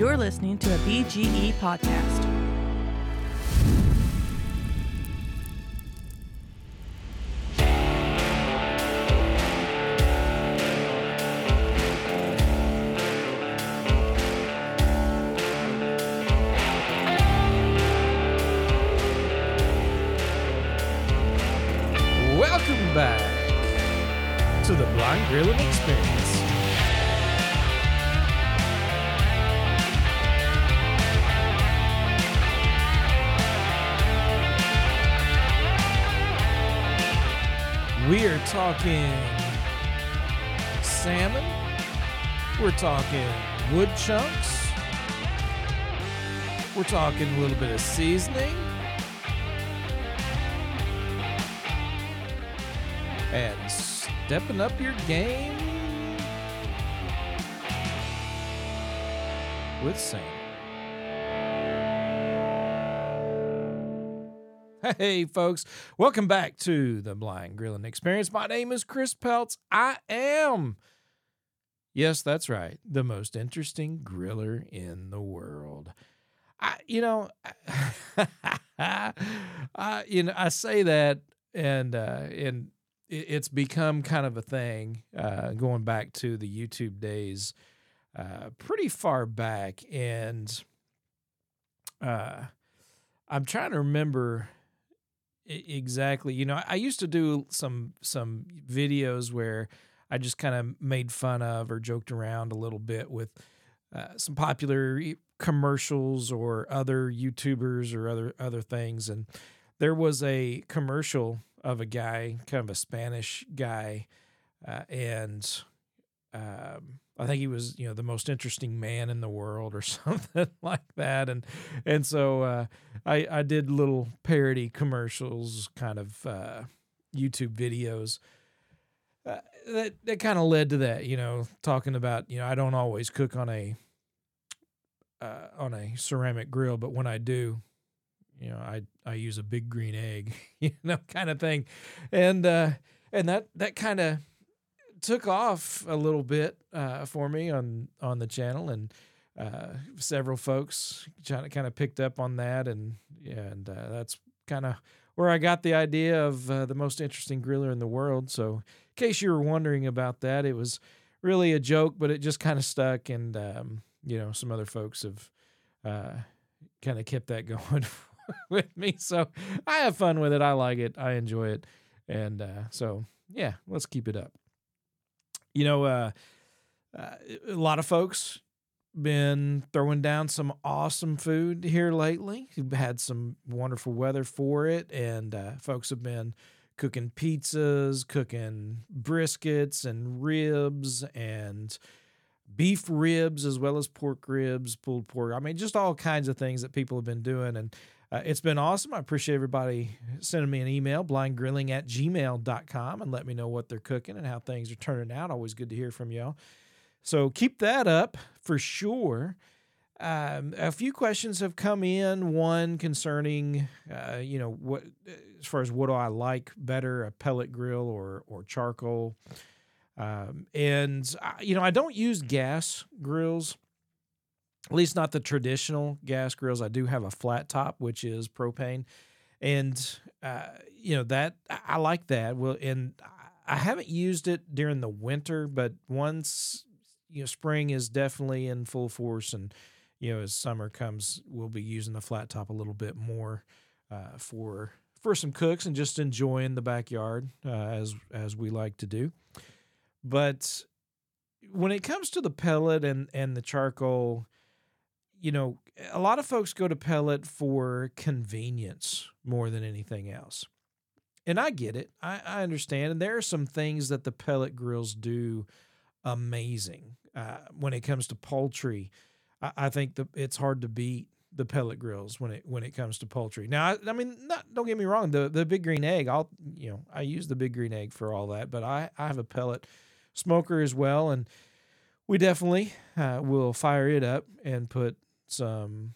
You're listening to a BGE podcast. Talking salmon. We're talking wood chunks. We're talking a little bit of seasoning. and stepping up your game with Sam. Hey, folks, welcome back to the Blind Grilling Experience. My name is Chris Peltz. I am, yes, that's right, the most interesting griller in the world. I, you know, I, you know, I say that, and uh, and it- it's become kind of a thing uh, going back to the YouTube days, uh, pretty far back, and uh, I'm trying to remember exactly. You know, I- used to do some some videos where I just kind of made fun of or joked around a little bit with uh, some popular commercials or other YouTubers or other other things, and there was a commercial of a guy, kind of a Spanish guy, uh, and um, I think he was, you know, the most interesting man in the world or something like that. And and so uh, I I did little parody commercials, kind of uh, YouTube videos. Uh, that that kind of led to that, you know, talking about, you know, I don't always cook on a uh, on a ceramic grill, but when I do, you know, I I use a big green egg, you know, kind of thing, and uh, and that that kind of took off a little bit uh, for me on on the channel, and uh, several folks kind of picked up on that, and and uh, that's kind of where I got the idea of uh, the most interesting griller in the world. So, in case you were wondering about that, it was really a joke, but it just kind of stuck, and um, you know, some other folks have uh, kind of kept that going with me. So I have fun with it. I like it. I enjoy it. And uh, so, yeah, let's keep it up. You know, uh, uh, a lot of folks been throwing down some awesome food here lately. We've had some wonderful weather for it, and uh, folks have been cooking pizzas, cooking briskets and ribs and beef ribs as well as pork ribs, pulled pork. I mean, just all kinds of things that people have been doing. And uh, it's been awesome. I appreciate everybody sending me an email, blindgrilling at gmail.com, and let me know what they're cooking and how things are turning out. Always good to hear from y'all. So keep that up for sure. Um, a few questions have come in. One concerning, uh, you know, what as far as what do I like better, a pellet grill or or charcoal. Um, and I, you know, I don't use gas grills, at least not the traditional gas grills. I do have a flat top, which is propane, and uh, you know that I, like that. Well, and I haven't used it during the winter, but once you know spring is definitely in full force, and you know as summer comes, we'll be using the flat top a little bit more uh, for for some cooks and just enjoying the backyard uh, as as we like to do. But when it comes to the pellet and and the charcoal, you know, a lot of folks go to pellet for convenience more than anything else. And I get it. I, I understand. And there are some things that the pellet grills do amazing. Uh, when it comes to poultry, I, I think that it's hard to beat the pellet grills when it when it comes to poultry. Now, I, I mean, not, don't get me wrong. The the big green egg, I'll you know, I use the big green egg for all that, but I I have a pellet smoker as well, and we definitely uh, will fire it up and put some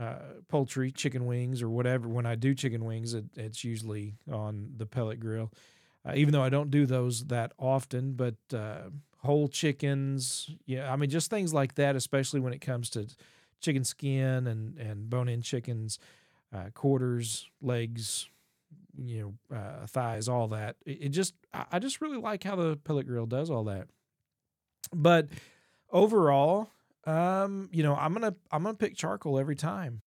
uh, poultry, chicken wings, or whatever. When I do chicken wings, it, it's usually on the pellet grill. Uh, even though I don't do those that often, but uh, whole chickens. Yeah, I mean just things like that, especially when it comes to chicken skin and and bone in chickens, uh, quarters, legs, you know, uh, thighs, all that. It, just I just really like how the pellet grill does all that. But overall, um, you know, I'm gonna I'm gonna pick charcoal every time.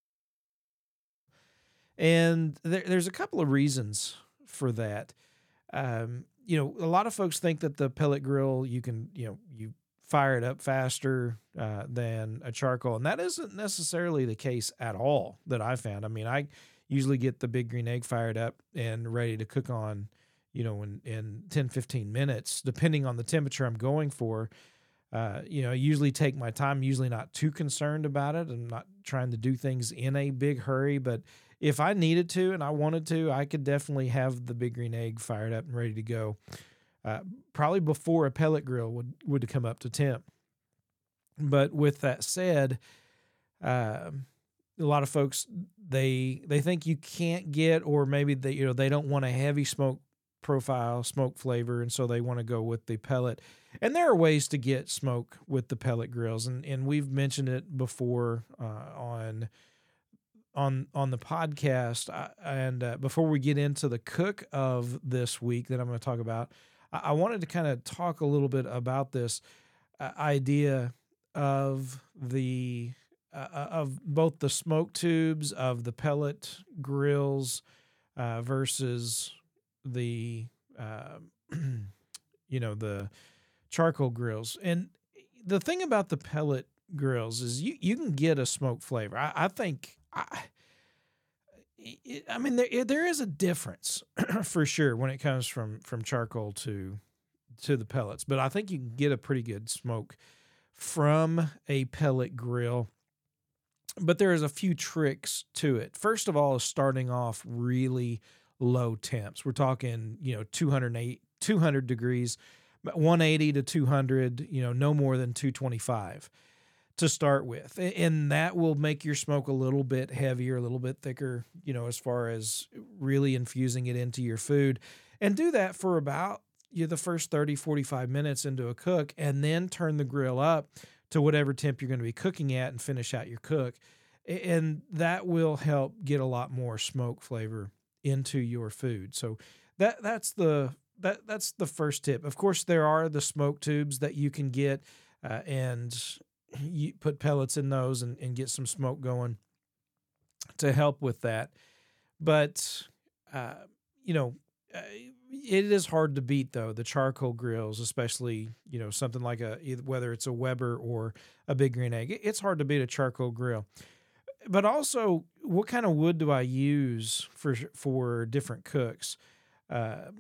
And there, there's a couple of reasons for that. Um, you know, a lot of folks think that the pellet grill you can, you know, you fire it up faster uh, than a charcoal, and that isn't necessarily the case at all that I found. I mean, I usually get the big green egg fired up and ready to cook on, you know, in, in 10, 15 minutes, depending on the temperature I'm going for. Uh, you know, I usually take my time, usually not too concerned about it. I'm not trying to do things in a big hurry, but if I needed to and I wanted to, I could definitely have the big green egg fired up and ready to go. Uh, probably before a pellet grill would would come up to temp. But with that said, uh, a lot of folks they they think you can't get, or maybe they you know they don't want a heavy smoke profile, smoke flavor, and so they want to go with the pellet. And there are ways to get smoke with the pellet grills, and and we've mentioned it before uh, on on on the podcast. and uh, before we get into the cook of this week that I'm going to talk about, I, I wanted to kind of talk a little bit about this uh, idea of the uh, uh, of both the smoke tubes of the pellet grills uh, versus the you know the charcoal grills and the thing about the pellet grills is you, you can get a smoke flavor. I, I think I, I mean, there there is a difference for sure when it comes from from charcoal to to the pellets, but I think you can get a pretty good smoke from a pellet grill. But there is a few tricks to it. First of all, is starting off really low temps. We're talking, you know, 208, 200 degrees, 180 to 200, you know, no more than 225 to start with. And that will make your smoke a little bit heavier, a little bit thicker, you know, as far as really infusing it into your food. And do that for about you know, the first 30, 45 minutes into a cook, and then turn the grill up to whatever temp you're going to be cooking at and finish out your cook. And that will help get a lot more smoke flavor into your food. So that that's the that that's the first tip. Of course, there are the smoke tubes that you can get, uh, and you put pellets in those and, and get some smoke going to help with that. But, uh, you know, uh, it is hard to beat though the charcoal grills, especially you know something like a whether it's a Weber or a Big Green Egg. It's hard to beat a charcoal grill. But also, what kind of wood do I use for for different cooks? Uh,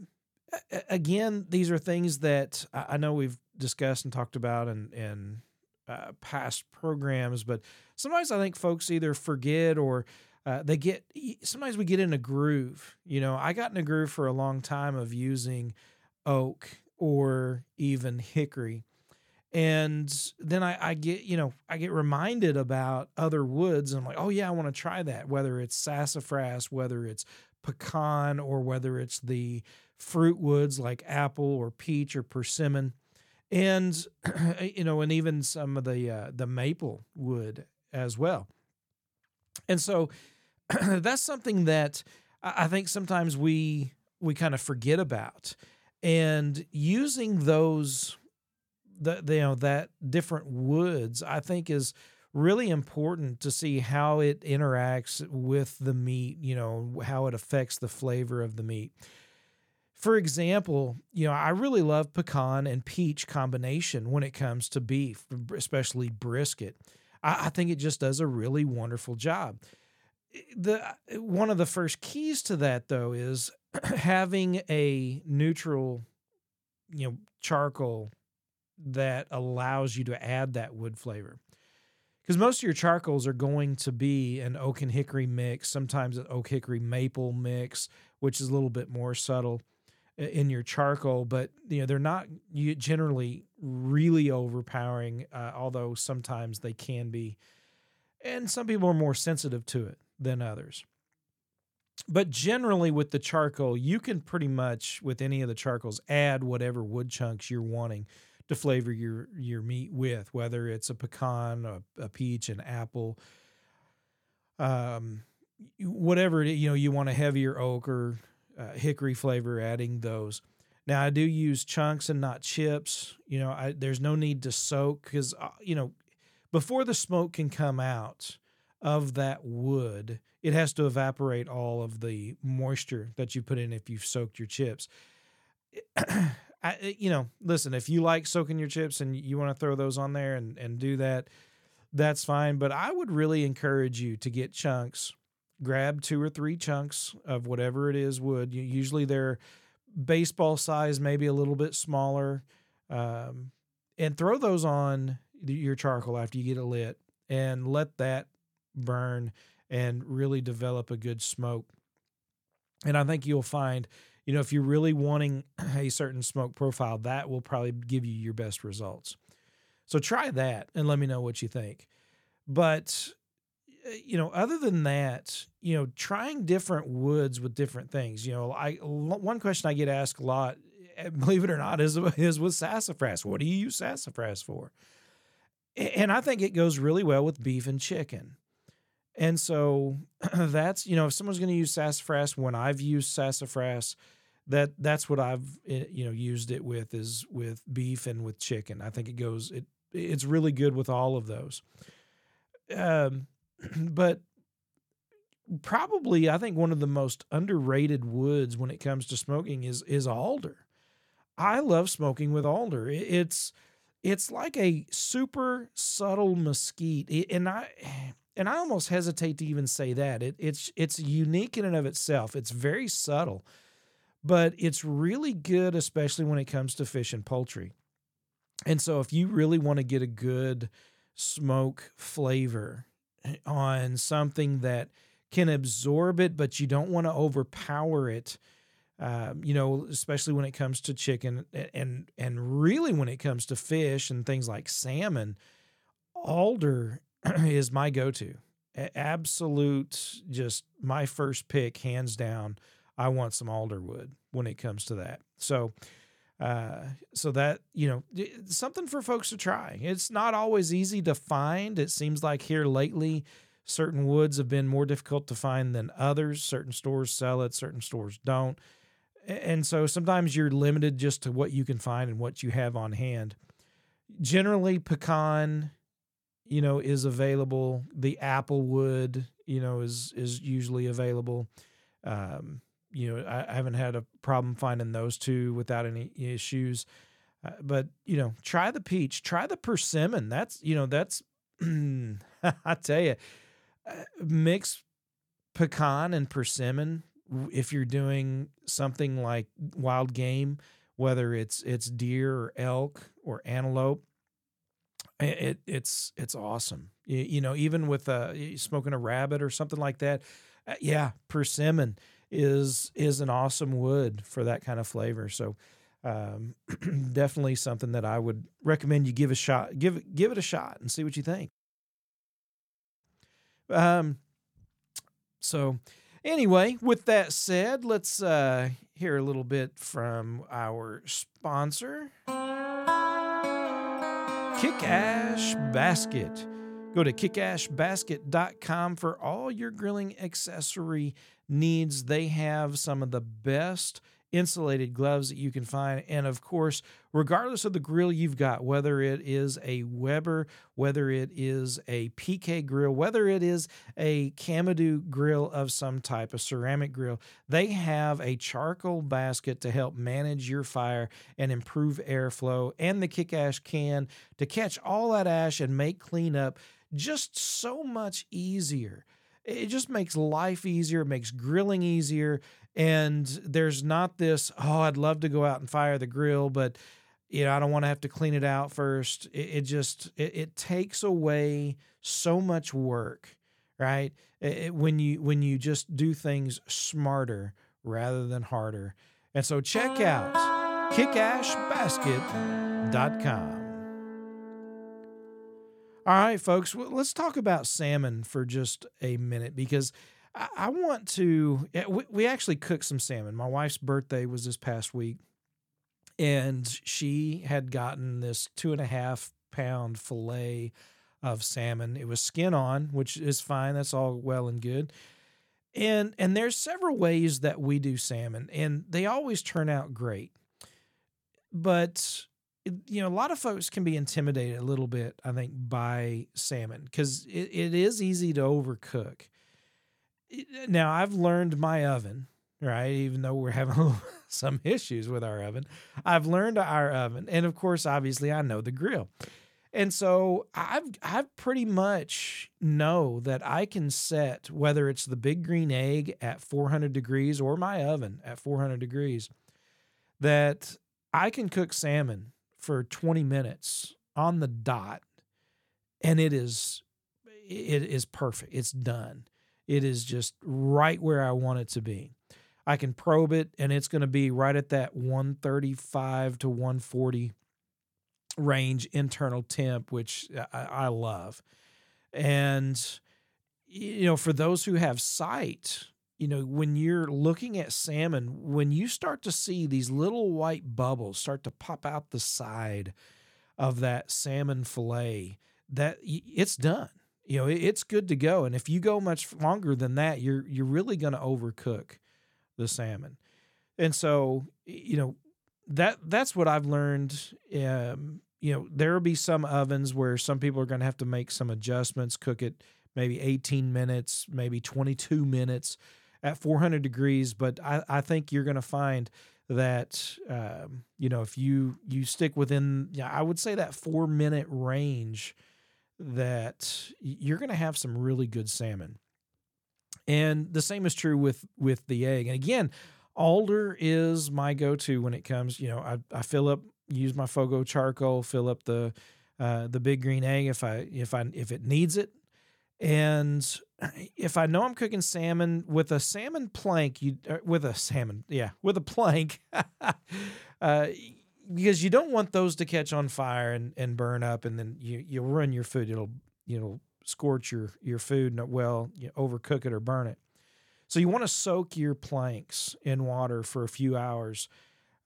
again, these are things that I know we've discussed and talked about, in, and uh, past programs, but sometimes I think folks either forget or uh, they get. Sometimes we get in a groove. You know, I got in a groove for a long time of using oak or even hickory, and then I, I get you know I get reminded about other woods, and I'm like, oh yeah, I want to try that. Whether it's sassafras, whether it's pecan, or whether it's the fruit woods like apple or peach or persimmon. And you know, and even some of the uh, the maple wood as well. And so that's something that I think sometimes we we kind of forget about, and using those the you know that different woods I think is really important to see how it interacts with the meat, you know, how it affects the flavor of the meat for example, you know, I really love pecan and peach combination when it comes to beef, especially brisket. I, I think it just does a really wonderful job. The one of the first keys to that though is having a neutral, you know, charcoal that allows you to add that wood flavor. Because most of your charcoals are going to be an oak and hickory mix, sometimes an oak hickory maple mix, which is a little bit more subtle in your charcoal, but you know they're not generally really overpowering, uh, although sometimes they can be, and some people are more sensitive to it than others. But generally, with the charcoal, you can pretty much with any of the charcoals add whatever wood chunks you're wanting to flavor your your meat with, whether it's a pecan, a, a peach, an apple, um, whatever it, you know you want a heavier oak or uh, hickory flavor, adding those. Now I do use chunks and not chips. You know, I, there's no need to soak because uh, you know before the smoke can come out of that wood, it has to evaporate all of the moisture that you put in if you've soaked your chips. I, you know, listen, if you like soaking your chips and you want to throw those on there and, and do that, that's fine. But I would really encourage you to get chunks. Grab two or three chunks of whatever it is wood. Usually they're baseball size, maybe a little bit smaller, um, and throw those on your charcoal after you get it lit and let that burn and really develop a good smoke. And I think you'll find, you know, if you're really wanting a certain smoke profile, that will probably give you your best results. So try that and let me know what you think. But you know, other than that, you know, trying different woods with different things. You know, I one question I get asked a lot, eh, believe it or not, is is with sassafras. What do you use sassafras for? And I think it goes really well with beef and chicken. And so that's, you know, if someone's going to use sassafras, when I've used sassafras, that that's what I've eh, you know used it with is with beef and with chicken. I think it goes it it's really good with all of those. Um, but probably I think one of the most underrated woods when it comes to smoking is is alder. I love smoking with alder. It's it's like a super subtle mesquite, and I and I almost hesitate to even say that. It, it's it's unique in and of itself. It's very subtle, but it's really good, especially when it comes to fish and poultry. And so, if you really want to get a good smoke flavor on something that can absorb it, but you don't want to overpower it, um, you know, especially when it comes to chicken and and really when it comes to fish and things like salmon, alder is my go-to. Absolute, just my first pick, hands down. I want some alder wood when it comes to that. So, uh, so that you know, something for folks to try. It's not always easy to find. It seems like here lately, certain woods have been more difficult to find than others. Certain stores sell it, certain stores don't, and so sometimes you're limited just to what you can find and what you have on hand. Generally, pecan you know, is available. The apple wood you know, is is usually available. Um, you know, I, I, haven't had a problem finding those two without any issues. Uh, but you know, try the peach, try the persimmon. That's you know, that's I tell you, uh, mix pecan and persimmon. If you're doing something like wild game, whether it's it's deer or elk or antelope, it it's it's awesome. You, you know, even with uh, smoking a rabbit or something like that. Uh, yeah, persimmon is is an awesome wood for that kind of flavor. So um, definitely something that I would recommend you give a shot. Give give it a shot and see what you think. Um. So anyway, with that said, let's uh, hear a little bit from our sponsor. Kick Ash Basket. Go to kickashbasket.com for all your grilling accessory needs. They have some of the best insulated gloves that you can find. And of course, regardless of the grill you've got, whether it is a Weber, whether it is a PK grill, whether it is a Kamado grill of some type, a ceramic grill, they have a charcoal basket to help manage your fire and improve airflow, and the kick ash can to catch all that ash and make cleanup just so much easier it just makes life easier, it makes grilling easier. And there's not this, oh, I'd love to go out and fire the grill, but you know, I don't want to have to clean it out first. It, it just it, it, takes away so much work, right? It, when you when you just do things smarter rather than harder. And so check out ah. kickashbasket.com. All right, folks, let's talk about salmon for just a minute because I, want to. Eh, we actually cooked some salmon. My wife's birthday was this past week, and she had gotten this two and a half pound fillet of salmon. It was skin on, which is fine. That's all well and good. And and there's several ways that we do salmon, and they always turn out great. But you know, a lot of folks can be intimidated a little bit, I think, by salmon because it, it is easy to overcook. Now, I've learned my oven, right? Even though we're having some issues with our oven, I've learned our oven. And of course, obviously, I know the grill. And so I've I've pretty much know that I can set whether it's the big green egg at 400 degrees or my oven at 400 degrees that I can cook salmon for 20 minutes on the dot and it is it is perfect. It's done. It is just right where I want it to be. I can probe it and it's going to be right at that 135 to 140 range internal temp, which I, I love. And, you know, for those who have sight, you know, when you're looking at salmon, when you start to see these little white bubbles start to pop out the side of that salmon fillet, that it's done. You know, it's good to go. And if you go much longer than that, you're you're really going to overcook the salmon. And so, you know, that that's what I've learned. Um, you know, there will be some ovens where some people are going to have to make some adjustments, cook it maybe 18 minutes, maybe 22 minutes at 400 degrees. But I, I think you're going to find that um, you know if you you stick within, yeah, I would say that four minute range, that you're going to have some really good salmon. And the same is true with with the egg. And again, alder is my go-to when it comes. You know, I, I fill up use my Fogo charcoal, fill up the uh, the big green egg if I if I if it needs it, and if I know I'm cooking salmon with a salmon plank, you uh, with a salmon, yeah, with a plank, uh, because you don't want those to catch on fire and, and burn up, and then you you'll ruin your food. It'll you know scorch your your food and well you overcook it or burn it. So you want to soak your planks in water for a few hours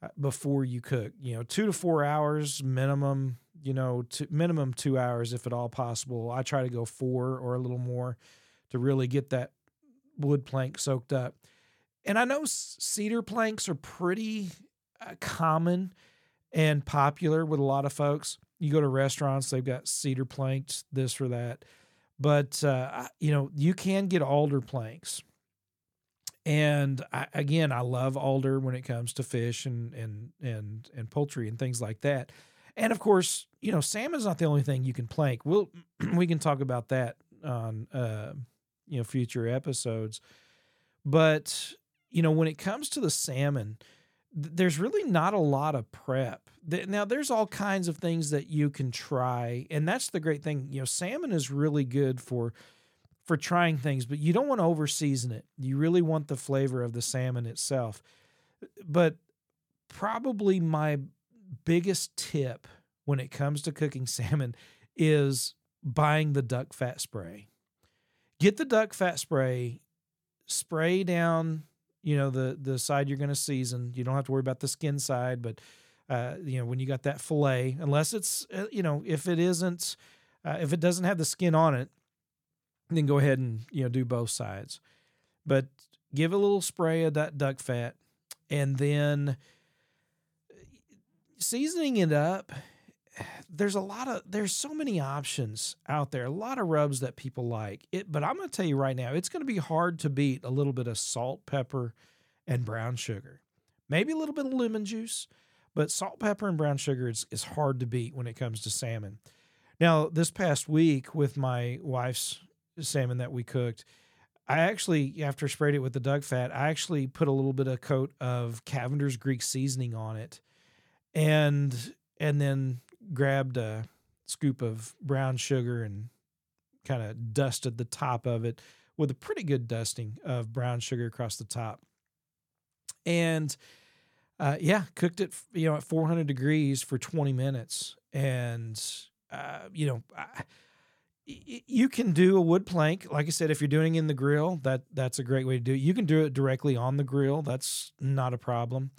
uh, before you cook. You know, two to four hours minimum. You know, to minimum two hours if at all possible. I try to go four or a little more to really get that wood plank soaked up. And I know cedar planks are pretty uh, common and popular with a lot of folks. You go to restaurants, they've got cedar planks, this or that. But, uh, you know, you can get alder planks and I, again, I love alder when it comes to fish and and and and poultry and things like that. And of course, you know, salmon's not the only thing you can plank. We'll we can talk about that on uh, you know future episodes. But you know, when it comes to the salmon, th- there's really not a lot of prep. Now, there's all kinds of things that you can try, and that's the great thing. You know, salmon is really good for for trying things, but you don't want to over season it. You really want the flavor of the salmon itself. But probably my biggest tip when it comes to cooking salmon is buying the duck fat spray. Get the duck fat spray, spray down, you know, the the side you're going to season. You don't have to worry about the skin side, but uh, you know, when you got that fillet, unless it's, uh, you know, if it isn't, uh, if it doesn't have the skin on it, then go ahead and you know do both sides. But give a little spray of that duck fat, and then seasoning it up. There's a lot of there's so many options out there, a lot of rubs that people like. It, but I'm going to tell you right now, it's going to be hard to beat a little bit of salt, pepper, and brown sugar. Maybe a little bit of lemon juice, but salt, pepper, and brown sugar is, is hard to beat when it comes to salmon. Now, this past week with my wife's salmon that we cooked, I actually, after sprayed it with the duck fat, I actually put a little bit of coat of Cavender's Greek seasoning on it, and and then grabbed a scoop of brown sugar and kind of dusted the top of it with a pretty good dusting of brown sugar across the top, and uh, yeah, cooked it you know at 400 degrees for 20 minutes, and uh, you know. I, you can do a wood plank. Like i said if you're doing it in the grill that that's a great way to do it. You can do it directly on the grill. That's not a problem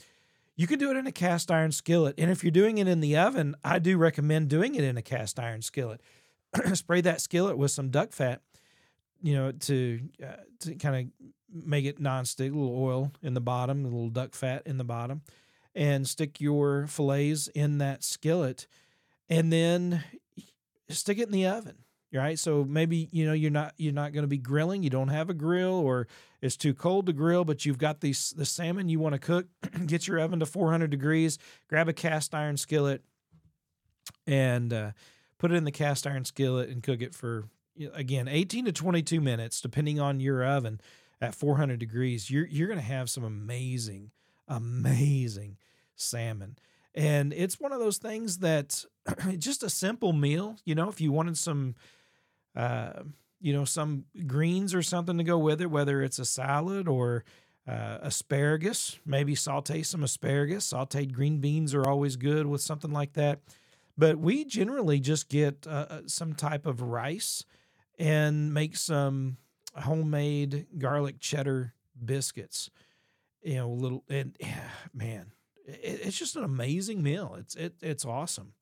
You can do it in a cast iron skillet. And if you're doing it in the oven, I do recommend doing it in a cast iron skillet. Spray that skillet with some duck fat, you know, to uh, to kind of make it nonstick, a little oil in the bottom, a little duck fat in the bottom, and stick your fillets in that skillet, and then stick it in the oven. Right. So maybe, you know, you're not you're not going to be grilling, you don't have a grill or it's too cold to grill, but you've got these the salmon you want to cook, get your oven to 400 degrees, grab a cast iron skillet and uh, put it in the cast iron skillet and cook it for again 18 to 22 minutes depending on your oven at 400 degrees you're you're going to have some amazing amazing salmon and it's one of those things that just a simple meal you know if you wanted some uh, you know, some greens or something to go with it, whether it's a salad or uh, asparagus. Maybe saute some asparagus. Sauteed green beans are always good with something like that. But we generally just get uh, uh some type of rice and make some homemade garlic cheddar biscuits. You know, little and man, it, it's just an amazing meal. It's it it's awesome.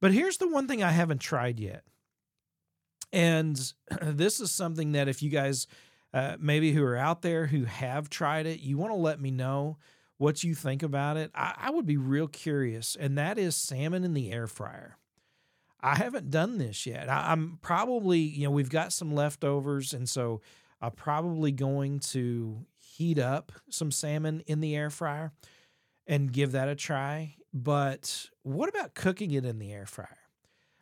But here's the one thing I haven't tried yet. And this is something that if you guys uh, maybe who are out there who have tried it, you want to let me know what you think about it. I, I would be real curious, and that is salmon in the air fryer. I haven't done this yet. I, I'm probably, you know, we've got some leftovers, and so I'm probably going to heat up some salmon in the air fryer and give that a try. But what about cooking it in the air fryer?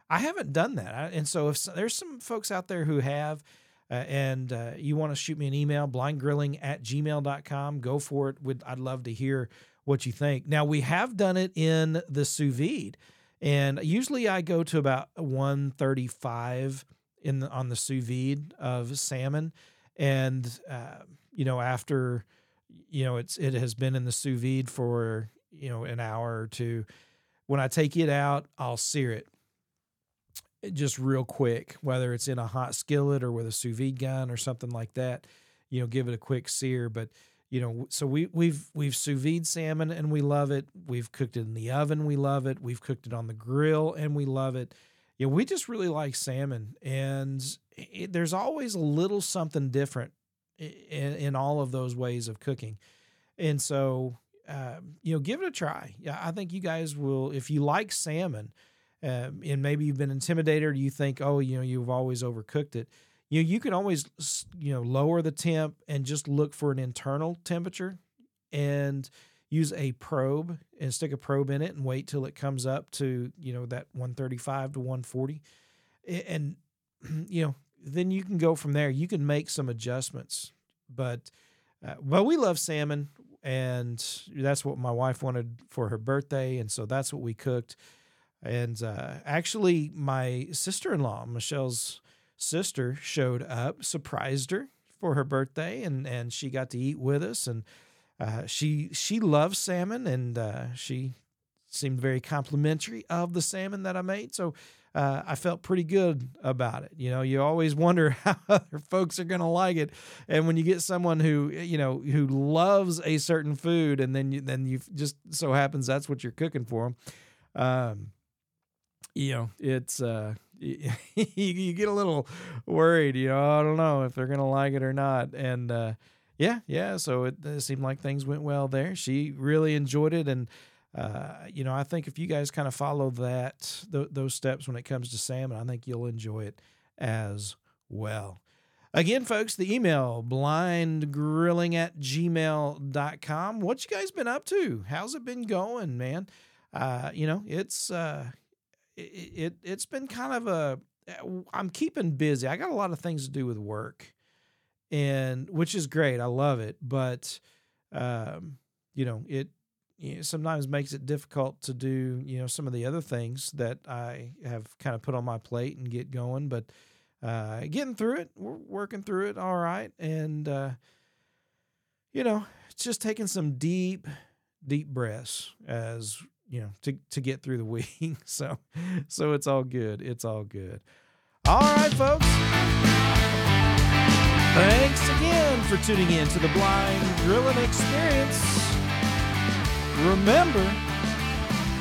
I haven't done that. and so if there's some folks out there who have, uh, and uh, you want to shoot me an email, blindgrilling at gmail.com, go for it. Would I'd love to hear what you think. Now, we have done it in the sous vide, and usually I go to about 135 in the, on the sous vide of salmon. And, uh, you know, after, you know, it's it has been in the sous vide for, you know, an hour or two. When I take it out, I'll sear it just real quick, whether it's in a hot skillet or with a sous vide gun or something like that, you know, give it a quick sear. But you know, so we we've we've sous vide salmon and we love it. We've cooked it in the oven, we love it. We've cooked it on the grill and we love it. You know, we just really like salmon, and it, there's always a little something different in, in all of those ways of cooking. And so, uh, you know, give it a try. Yeah, I think you guys will if you like salmon uh, and maybe you've been intimidated or you think, oh, you know, you've always overcooked it. You know, you can always, you know, lower the temp and just look for an internal temperature and use a probe and stick a probe in it and wait till it comes up to, you know, that 135 to 140. And, you know, then you can go from there. You can make some adjustments. But, uh, well, we love salmon and that's what my wife wanted for her birthday. And so that's what we cooked. And uh, actually, my sister in law, Michelle's sister, showed up, surprised her for her birthday, and, and she got to eat with us. And uh, she she loves salmon, and uh, she seemed very complimentary of the salmon that I made. So uh, I felt pretty good about it. You know, you always wonder how other folks are going to like it, and when you get someone who you know who loves a certain food, and then you then you just so happens that's what you're cooking for them. Um, you know, it's uh, you, you get a little worried. You know, I don't know if they're gonna like it or not. And uh, yeah, yeah. So it, it seemed like things went well there. She really enjoyed it, and uh, you know, I think if you guys kind of follow that th- those steps when it comes to salmon, I think you'll enjoy it as well. Again, folks, the email blindgrilling at gmail.com. What you guys been up to? How's it been going, man? Uh, you know, it's uh, it, it has been kind of a I'm keeping busy. I got a lot of things to do with work, and which is great. I love it, but um, you know it sometimes makes it difficult to do you know some of the other things that I have kind of put on my plate and get going. But uh, getting through it, we're working through it all right, and uh, you know it's just taking some deep, deep breaths as you know to to get through the week. so so it's all good. It's all good. All right, folks. Thanks again for tuning in to the Blind Grilling Experience. remember,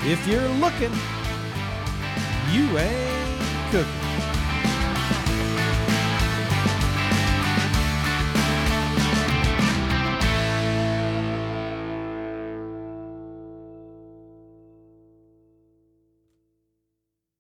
if you're looking, you ain't cooking.